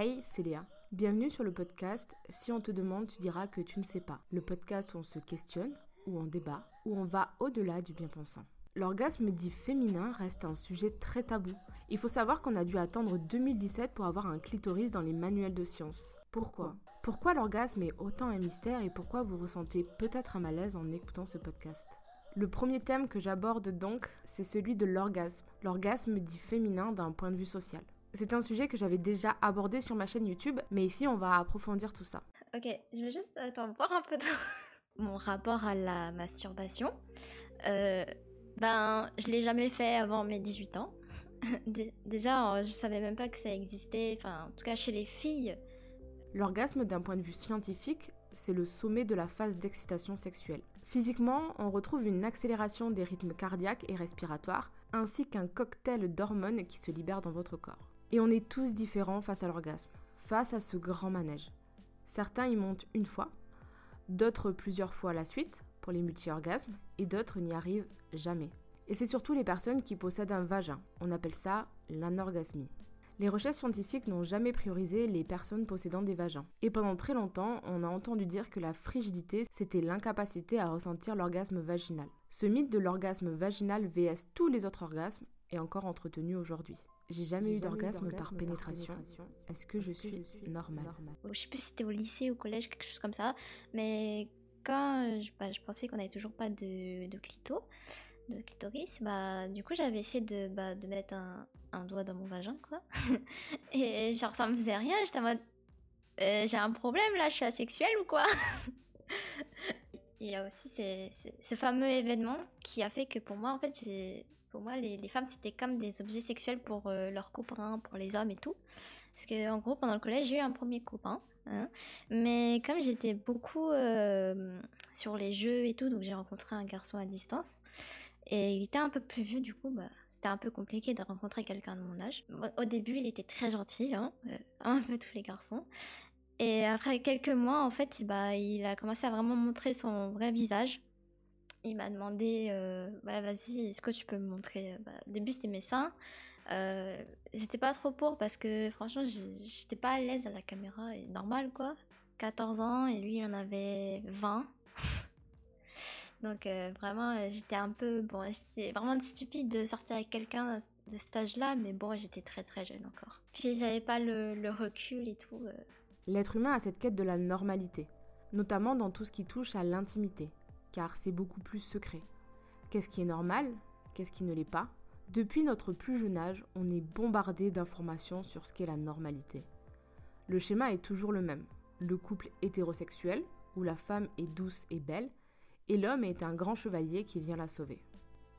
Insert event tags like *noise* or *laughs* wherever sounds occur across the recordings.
Hey, c'est Léa. Bienvenue sur le podcast Si on te demande, tu diras que tu ne sais pas. Le podcast où on se questionne, où on débat, où on va au-delà du bien-pensant. L'orgasme dit féminin reste un sujet très tabou. Il faut savoir qu'on a dû attendre 2017 pour avoir un clitoris dans les manuels de science. Pourquoi? Pourquoi l'orgasme est autant un mystère et pourquoi vous ressentez peut-être un malaise en écoutant ce podcast? Le premier thème que j'aborde donc, c'est celui de l'orgasme. L'orgasme dit féminin d'un point de vue social. C'est un sujet que j'avais déjà abordé sur ma chaîne YouTube, mais ici on va approfondir tout ça. Ok, je vais juste attends, voir un peu *laughs* mon rapport à la masturbation. Euh, ben, je l'ai jamais fait avant mes 18 ans. *laughs* Déjà, je savais même pas que ça existait, enfin, en tout cas chez les filles. L'orgasme, d'un point de vue scientifique, c'est le sommet de la phase d'excitation sexuelle. Physiquement, on retrouve une accélération des rythmes cardiaques et respiratoires, ainsi qu'un cocktail d'hormones qui se libèrent dans votre corps. Et on est tous différents face à l'orgasme, face à ce grand manège. Certains y montent une fois, d'autres plusieurs fois à la suite, pour les multi-orgasmes, et d'autres n'y arrivent jamais. Et c'est surtout les personnes qui possèdent un vagin. On appelle ça l'anorgasmie. Les recherches scientifiques n'ont jamais priorisé les personnes possédant des vagins. Et pendant très longtemps, on a entendu dire que la frigidité, c'était l'incapacité à ressentir l'orgasme vaginal. Ce mythe de l'orgasme vaginal vs tous les autres orgasmes est encore entretenu aujourd'hui. J'ai jamais eu d'orgasme par, pénétration. Est-ce que je suis normale Je sais plus si c'était au lycée, au collège, quelque chose comme ça, mais quand je, bah, pensais qu'on n'avait toujours pas de, de clito, de clitoris, bah du coup j'avais essayé de, bah, de mettre un, un, doigt dans mon vagin quoi. *laughs* et genre ça me faisait rien, j'étais en mode euh, j'ai un problème là, je suis asexuelle ou quoi? *laughs* Il y a aussi ce fameux événement qui a fait que pour moi en fait pour moi les, femmes c'était comme des objets sexuels pour euh, leurs copains, pour les hommes et tout. Parce que en gros pendant le collège j'ai eu un premier copain. Hein. mais comme j'étais beaucoup euh, sur les jeux et tout, donc j'ai rencontré un garçon à distance. Et il était un peu plus vieux, du coup, bah, c'était un peu compliqué de rencontrer quelqu'un de mon âge. Au début, il était très gentil, hein, euh, *laughs* un peu tous les garçons. Et après quelques mois, en fait, bah, il a commencé à vraiment montrer son vrai visage. Il m'a demandé, euh, bah, vas-y, est-ce que tu peux me montrer bah, Au début, c'était mes seins. Euh, j'étais pas trop pour parce que franchement, j'étais pas à l'aise à la caméra. Et normal, quoi. 14 ans et lui, il en avait 20. *laughs* Donc euh, vraiment, euh, j'étais un peu... Bon, c'était vraiment stupide de sortir avec quelqu'un de cet âge-là, mais bon, j'étais très très jeune encore. Puis j'avais pas le, recul et tout. Euh. L'être humain a cette quête de la normalité, notamment dans tout ce qui touche à l'intimité, car c'est beaucoup plus secret. Qu'est-ce qui est normal Qu'est-ce qui ne l'est pas? Depuis notre plus jeune âge, on est bombardé d'informations sur ce qu'est la normalité. Le schéma est toujours le même. Le couple hétérosexuel, où la femme est douce et belle, et l'homme est un grand chevalier qui vient la sauver.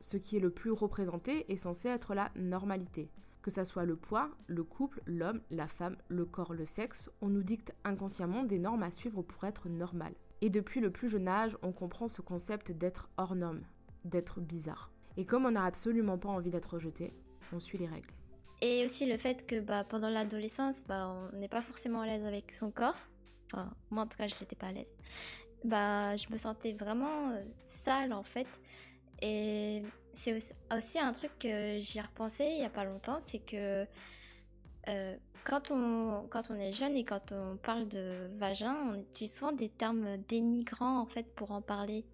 Ce qui est le plus représenté est censé être la normalité. Que ça soit le poids, le couple, l'homme, la femme, le corps, le sexe, on nous dicte inconsciemment des normes à suivre pour être normal. Et depuis le plus jeune âge, on comprend ce concept d'être hors norme, d'être bizarre. Et comme on n'a absolument pas envie d'être rejeté, on suit les règles. Et aussi le fait que bah, pendant l'adolescence, bah, on n'est pas forcément à l'aise avec son corps. Moi en tout cas, je n'étais pas à l'aise bah, je me sentais vraiment euh, sale en fait. Et c'est aussi, un truc que j'y repensé il y a pas longtemps, c'est que euh, quand, on, quand on est jeune et quand on parle de vagin, on utilise souvent des termes dénigrants en fait pour en parler.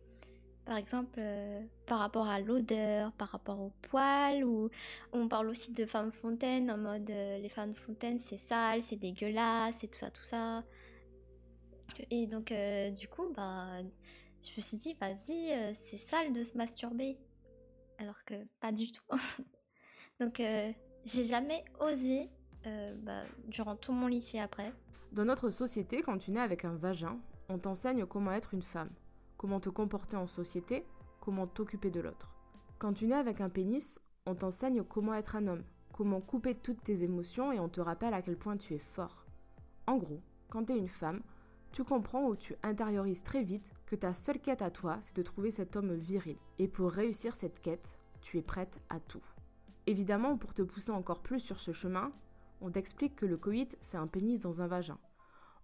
Par exemple, euh, par rapport à l'odeur, par rapport au poil, ou on parle aussi de femmes fontaines en mode les femmes fontaines c'est sale, c'est dégueulasse, et tout ça, tout ça. Et donc, euh, du coup, bah, je me suis dit, vas-y, euh, c'est sale de se masturber. Alors que pas du tout. *laughs* donc, euh, j'ai jamais osé, bah, durant tout mon lycée après. Dans notre société, quand tu nais avec un vagin, on t'enseigne comment être une femme, comment te comporter en société, comment t'occuper de l'autre. Quand tu nais avec un pénis, on t'enseigne comment être un homme, comment couper toutes tes émotions et on te rappelle à quel point tu es fort. En gros, quand tu es une femme, tu comprends ou tu intériorises très vite que ta seule quête à toi, c'est de trouver cet homme viril. Et pour réussir cette quête, tu es prête à tout. Évidemment, pour te pousser encore plus sur ce chemin, on t'explique que le coït, c'est un pénis dans un vagin.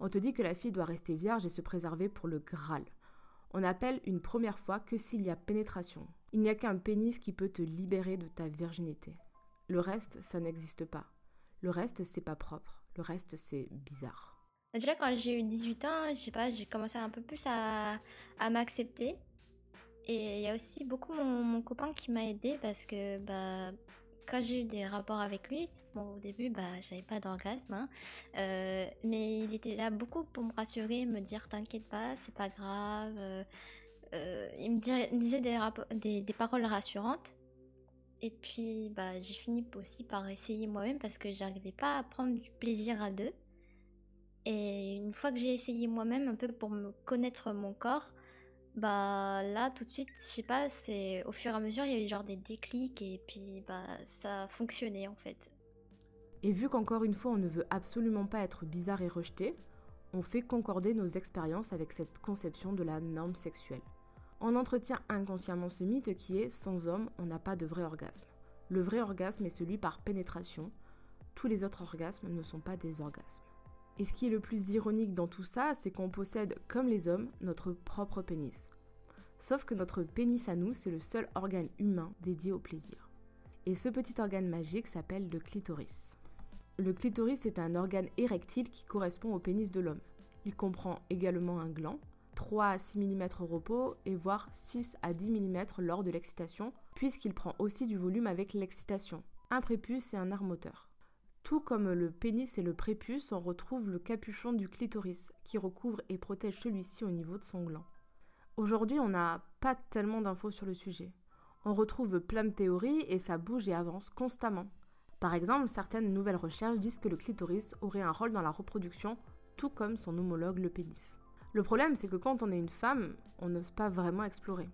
On te dit que la fille doit rester vierge et se préserver pour le Graal. On appelle une première fois que s'il y a pénétration. Il n'y a qu'un pénis qui peut te libérer de ta virginité. Le reste, ça n'existe pas. Le reste, c'est pas propre. Le reste, c'est bizarre. Déjà, quand j'ai eu 18 ans, pas, j'ai commencé un peu plus à, à m'accepter. Et il y a aussi beaucoup mon, copain qui m'a aidé parce que bah, quand j'ai eu des rapports avec lui, bon, au début, bah, j'avais pas d'orgasme, hein, euh, mais il était là beaucoup pour me rassurer, me dire t'inquiète pas, c'est pas grave. Euh, euh, il me, disait des, des, paroles rassurantes. Et puis, bah, j'ai fini aussi par essayer moi-même parce que j'arrivais pas à prendre du plaisir à deux. Et une fois que j'ai essayé moi-même un peu pour me connaître mon corps, bah là tout de suite, je sais pas, c'est au fur et à mesure, il y a eu genre des déclics et puis bah ça fonctionnait en fait. Et vu qu'encore une fois, on ne veut absolument pas être bizarre et rejeté, on fait concorder nos expériences avec cette conception de la norme sexuelle. On entretient inconsciemment ce mythe qui est sans homme, on n'a pas de vrai orgasme. Le vrai orgasme est celui par pénétration. Tous les autres orgasmes ne sont pas des orgasmes. Et ce qui est le plus ironique dans tout ça, c'est qu'on possède, comme les hommes, notre propre pénis. Sauf que notre pénis à nous, c'est le seul organe humain dédié au plaisir. Et ce petit organe magique s'appelle le clitoris. Le clitoris est un organe érectile qui correspond au pénis de l'homme. Il comprend également un gland, 3 à 6 mm au repos et voire 6 à 10 mm lors de l'excitation, puisqu'il prend aussi du volume avec l'excitation. Un prépuce et un armoteur. Tout comme le pénis et le prépuce, on retrouve le capuchon du clitoris, qui recouvre et protège celui-ci au niveau de son gland. Aujourd'hui, on n'a pas tellement d'infos sur le sujet. On retrouve plein de théories et ça bouge et avance constamment. Par exemple, certaines nouvelles recherches disent que le clitoris aurait un rôle dans la reproduction, tout comme son homologue le pénis. Le problème, c'est que quand on est une femme, on n'ose pas vraiment explorer.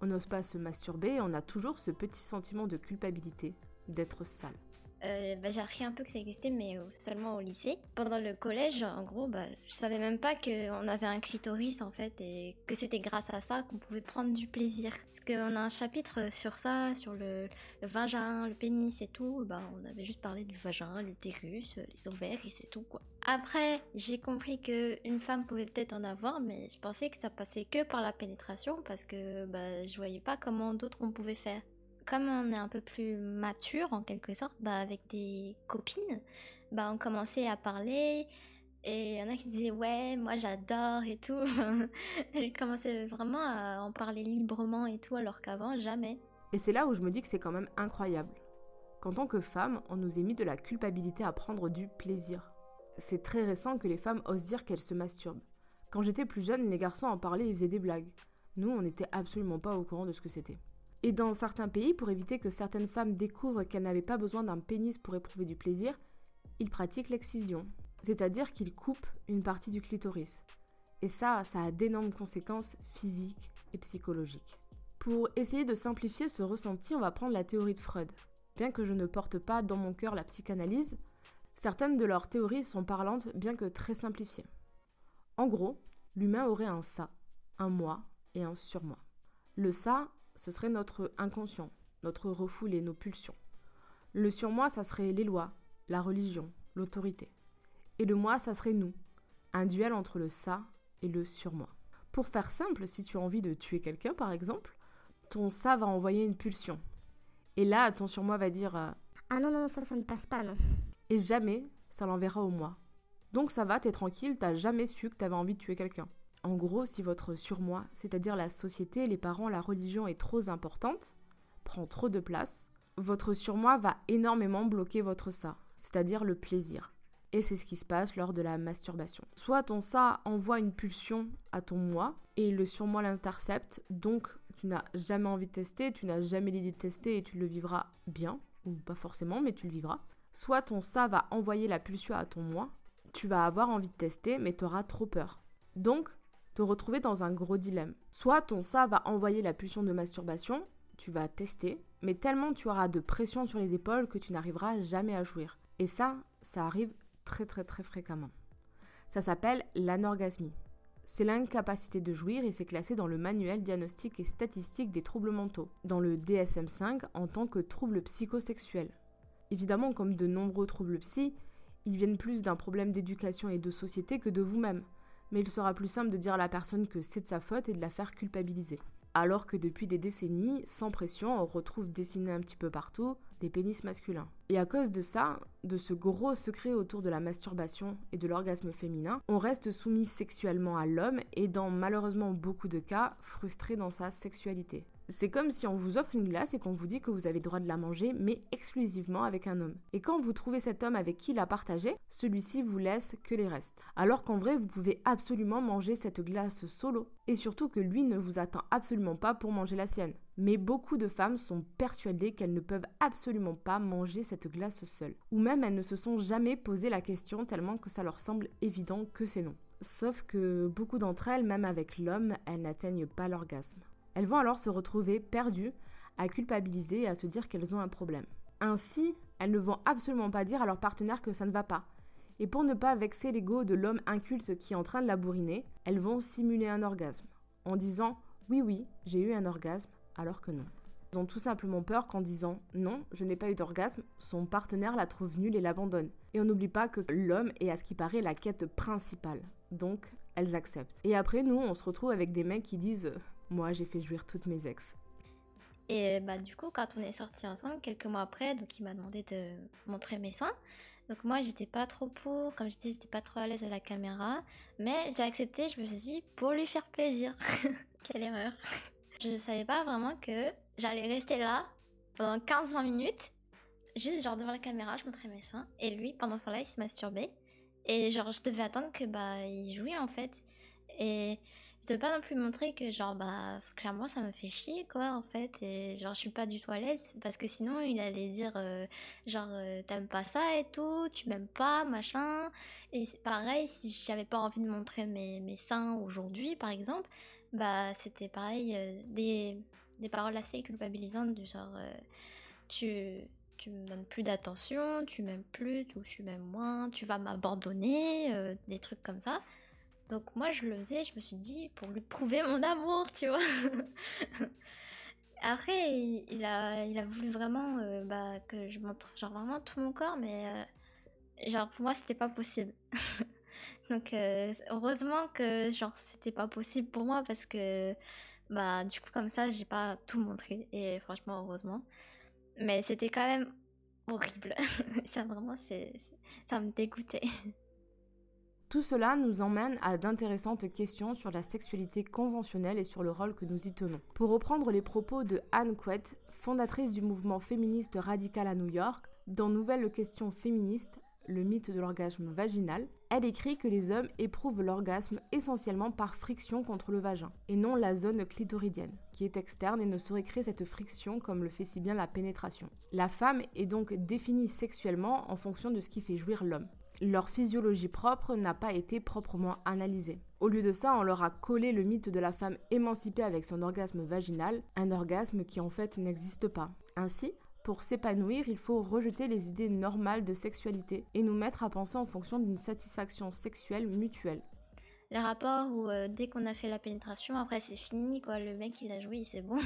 On n'ose pas se masturber et on a toujours ce petit sentiment de culpabilité, d'être sale. Euh, bah, j'ai appris un peu que ça existait, mais seulement au lycée. Pendant le collège, en gros, bah, je savais même pas qu'on avait un clitoris en fait, et que c'était grâce à ça qu'on pouvait prendre du plaisir. Parce qu'on a un chapitre sur ça, sur le, vagin, le pénis et tout. Bah, on avait juste parlé du vagin, l'utérus, les ovaires et c'est tout quoi. Après, j'ai compris que une femme pouvait peut-être en avoir, mais je pensais que ça passait que par la pénétration parce que bah, je voyais pas comment d'autres on pouvait faire comme on est un peu plus mature en quelque sorte, bah, avec des copines, bah, on commençait à parler. Et il y en a qui disaient ouais, moi j'adore et tout. *laughs* Elles commençaient vraiment à en parler librement et tout, alors qu'avant, jamais. Et c'est là où je me dis que c'est quand même incroyable. Qu'en tant que femme, on nous ait mis de la culpabilité à prendre du plaisir. C'est très récent que les femmes osent dire qu'elles se masturbent. Quand j'étais plus jeune, les garçons en parlaient et faisaient des blagues. Nous, on n'était absolument pas au courant de ce que c'était. Et dans certains pays, pour éviter que certaines femmes découvrent qu'elles n'avaient pas besoin d'un pénis pour éprouver du plaisir, ils pratiquent l'excision, c'est-à-dire qu'ils coupent une partie du clitoris. Et ça, ça a d'énormes conséquences physiques et psychologiques. Pour essayer de simplifier ce ressenti, on va prendre la théorie de Freud. Bien que je ne porte pas dans mon cœur la psychanalyse, certaines de leurs théories sont parlantes bien que très simplifiées. En gros, l'humain aurait un ça, un moi et un surmoi. Le ça, ce serait notre inconscient, notre refoulé, nos pulsions. Le surmoi, ça serait les lois, la religion, l'autorité. Et le moi, ça serait nous, un duel entre le ça et le surmoi. Pour faire simple, si tu as envie de tuer quelqu'un par exemple, ton ça va envoyer une pulsion. Et là, ton surmoi va dire euh, Ah non, non, ça, ça ne passe pas, non. Et jamais ça l'enverra au moi. Donc ça va, t'es tranquille, t'as jamais su que t'avais envie de tuer quelqu'un. En gros, si votre surmoi, c'est-à-dire la société, les parents, la religion est trop importante, prend trop de place, votre surmoi va énormément bloquer votre ça, c'est-à-dire le plaisir. Et c'est ce qui se passe lors de la masturbation. Soit ton ça envoie une pulsion à ton moi et le surmoi l'intercepte, donc tu n'as jamais envie de tester, tu n'as jamais l'idée de tester et tu le vivras bien, ou pas forcément, mais tu le vivras. Soit ton ça va envoyer la pulsion à ton moi, tu vas avoir envie de tester, mais tu auras trop peur. Donc, te retrouver dans un gros dilemme. Soit ton ça va envoyer la pulsion de masturbation, tu vas tester, mais tellement tu auras de pression sur les épaules que tu n'arriveras jamais à jouir. Et ça, ça arrive très très très fréquemment. Ça s'appelle l'anorgasmie. C'est l'incapacité de jouir et c'est classé dans le manuel diagnostique et statistique des troubles mentaux, dans le DSM5 en tant que trouble psychosexuel. Évidemment, comme de nombreux troubles psy, ils viennent plus d'un problème d'éducation et de société que de vous-même mais il sera plus simple de dire à la personne que c'est de sa faute et de la faire culpabiliser. alors que depuis des décennies, sans pression, on retrouve dessinés un petit peu partout des pénis masculins. Et à cause de ça, de ce gros secret autour de la masturbation et de l'orgasme féminin, on reste soumis sexuellement à l'homme et dans malheureusement beaucoup de cas, frustré dans sa sexualité. C'est comme si on vous offre une glace et qu'on vous dit que vous avez le droit de la manger, mais exclusivement avec un homme. Et quand vous trouvez cet homme avec qui la partager, celui-ci vous laisse que les restes. Alors qu'en vrai, vous pouvez absolument manger cette glace solo. Et surtout que lui ne vous attend absolument pas pour manger la sienne. Mais beaucoup de femmes sont persuadées qu'elles ne peuvent absolument pas manger cette glace seule. Ou même elles ne se sont jamais posé la question tellement que ça leur semble évident que c'est non. Sauf que beaucoup d'entre elles, même avec l'homme, elles n'atteignent pas l'orgasme. Elles vont alors se retrouver perdues, à culpabiliser et à se dire qu'elles ont un problème. Ainsi, elles ne vont absolument pas dire à leur partenaire que ça ne va pas. Et pour ne pas vexer l'ego de l'homme inculte qui est en train de la bourriner, elles vont simuler un orgasme, en disant oui oui, j'ai eu un orgasme, alors que non. Elles ont tout simplement peur qu'en disant non, je n'ai pas eu d'orgasme, son partenaire la trouve nulle et l'abandonne. Et on n'oublie pas que l'homme est à ce qui paraît la quête principale. Donc, elles acceptent. Et après, nous, on se retrouve avec des mecs qui disent moi, j'ai fait jouir toutes mes ex. Et bah du coup, quand on est sortis ensemble, quelques mois après, donc il m'a demandé de montrer mes seins. Donc moi, j'étais pas trop pour, comme je disais, j'étais pas trop à l'aise à la caméra, mais j'ai accepté, je me suis dit, pour lui faire plaisir. *laughs* Quelle erreur. Je savais pas vraiment que j'allais rester là pendant 15-20 minutes, juste genre devant la caméra, je montrais mes seins, et lui, pendant ce temps-là, il se masturbait. Et genre, je devais attendre que bah il jouait en fait. Et je pas non plus montrer que genre bah clairement ça me fait chier quoi en fait et genre je suis pas du tout à l'aise parce que sinon il allait dire euh, genre euh, t'aimes pas ça et tout tu m'aimes pas machin et pareil si j'avais pas envie de montrer mes, mes seins aujourd'hui par exemple bah c'était pareil euh, des, des paroles assez culpabilisantes du genre tu tu me donnes plus d'attention tu m'aimes plus ou tu m'aimes moins tu vas m'abandonner des trucs comme ça donc moi je le faisais, je me suis dit pour lui prouver mon amour, tu vois. *laughs* Après il, a, il a voulu vraiment euh, bah, que je montre genre vraiment tout mon corps, mais euh, genre pour moi c'était pas possible. *laughs* Donc euh, heureusement que genre c'était pas possible pour moi parce que bah du coup comme ça j'ai pas tout montré et franchement heureusement. Mais c'était quand même horrible. *laughs* ça vraiment me dégoûtait. Tout cela nous emmène à d'intéressantes questions sur la sexualité conventionnelle et sur le rôle que nous y tenons. Pour reprendre les propos de Anne Quett, fondatrice du mouvement féministe radical à New York, dans Nouvelles questions féministes, le mythe de l'orgasme vaginal, elle écrit que les hommes éprouvent l'orgasme essentiellement par friction contre le vagin, et non la zone clitoridienne, qui est externe et ne saurait créer cette friction comme le fait si bien la pénétration. La femme est donc définie sexuellement en fonction de ce qui fait jouir l'homme leur physiologie propre n'a pas été proprement analysée. Au lieu de ça, on leur a collé le mythe de la femme émancipée avec son orgasme vaginal, un orgasme qui en fait n'existe pas. Ainsi, pour s'épanouir, il faut rejeter les idées normales de sexualité et nous mettre à penser en fonction d'une satisfaction sexuelle mutuelle. Les rapports où euh, dès qu'on a fait la pénétration, après c'est fini, quoi, le mec il a joué, c'est bon.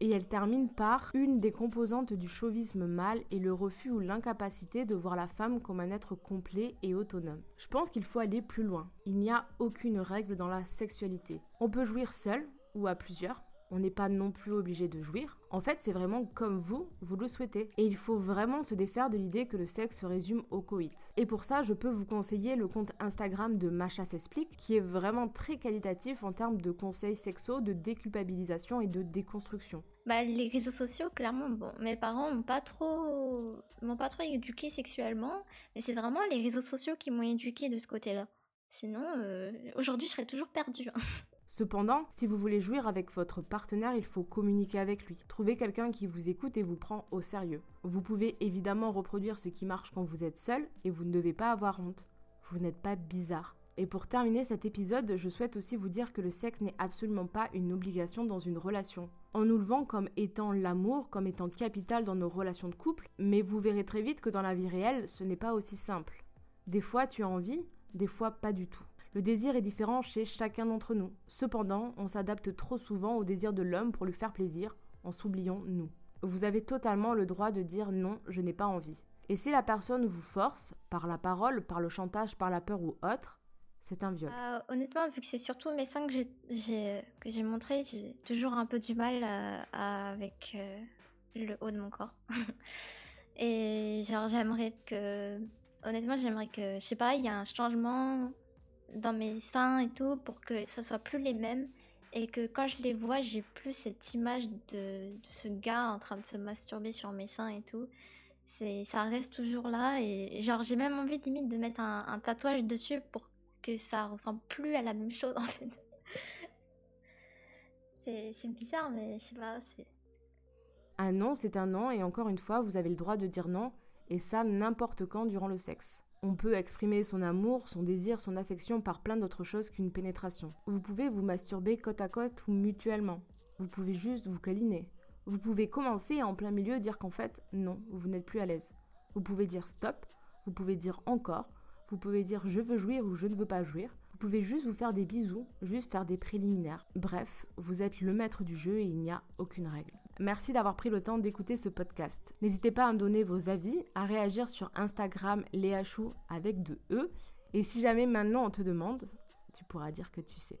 et elle termine par une des composantes du chauvisme mâle et le refus ou l'incapacité de voir la femme comme un être complet et autonome. Je pense qu'il faut aller plus loin. Il n'y a aucune règle dans la sexualité. On peut jouir seul ou à plusieurs, on n'est pas non plus obligé de jouir. En fait, c'est vraiment comme vous, vous le souhaitez. Et il faut vraiment se défaire de l'idée que le sexe se résume au coït. Et pour ça, je peux vous conseiller le compte Instagram de Macha s'explique, qui est vraiment très qualitatif en termes de conseils sexo, de déculpabilisation et de déconstruction. Bah, les réseaux sociaux, clairement, bon, mes parents m'ont pas trop, m'ont pas trop éduqué sexuellement, mais c'est vraiment les réseaux sociaux qui m'ont éduqué de ce côté-là. Sinon, euh, aujourd'hui, je serais toujours perdue. *laughs* Cependant, si vous voulez jouir avec votre partenaire, il faut communiquer avec lui. Trouvez quelqu'un qui vous écoute et vous prend au sérieux. Vous pouvez évidemment reproduire ce qui marche quand vous êtes seul et vous ne devez pas avoir honte. Vous n'êtes pas bizarre. Et pour terminer cet épisode, je souhaite aussi vous dire que le sexe n'est absolument pas une obligation dans une relation. On nous le vend comme étant l'amour, comme étant capital dans nos relations de couple, mais vous verrez très vite que dans la vie réelle, ce n'est pas aussi simple. Des fois tu as envie, des fois pas du tout. Le désir est différent chez chacun d'entre nous. Cependant, on s'adapte trop souvent au désir de l'homme pour lui faire plaisir, en s'oubliant nous. Vous avez totalement le droit de dire non, je n'ai pas envie. Et si la personne vous force, par la parole, par le chantage, par la peur ou autre, c'est un viol. Euh, honnêtement, vu que c'est surtout mes seins que j'ai que j'ai montré, j'ai toujours un peu du mal euh, avec euh, le haut de mon corps. *laughs* Et genre j'aimerais que, honnêtement, j'aimerais que, je sais pas, il y a un changement dans mes seins et tout pour que ça soit plus les mêmes et que quand je les vois, j'ai plus cette image de, ce gars en train de se masturber sur mes seins et tout. C'est, ça reste toujours là et genre j'ai même envie limite de mettre un, tatouage dessus pour que ça ressemble plus à la même chose en fait. *laughs* c'est, c'est bizarre mais je sais pas, c'est... Un non, c'est un non et encore une fois, vous avez le droit de dire non et ça n'importe quand durant le sexe. On peut exprimer son amour, son désir, son affection par plein d'autres choses qu'une pénétration. Vous pouvez vous masturber côte à côte ou mutuellement. Vous pouvez juste vous câliner. Vous pouvez commencer en plein milieu dire qu'en fait, non, vous n'êtes plus à l'aise. Vous pouvez dire stop, vous pouvez dire encore, vous pouvez dire je veux jouir ou je ne veux pas jouir. Vous pouvez juste vous faire des bisous, juste faire des préliminaires. Bref, vous êtes le maître du jeu et il n'y a aucune règle. Merci d'avoir pris le temps d'écouter ce podcast. N'hésitez pas à me donner vos avis, à réagir sur Instagram Léachou avec deux E. Et si jamais maintenant on te demande, tu pourras dire que tu sais.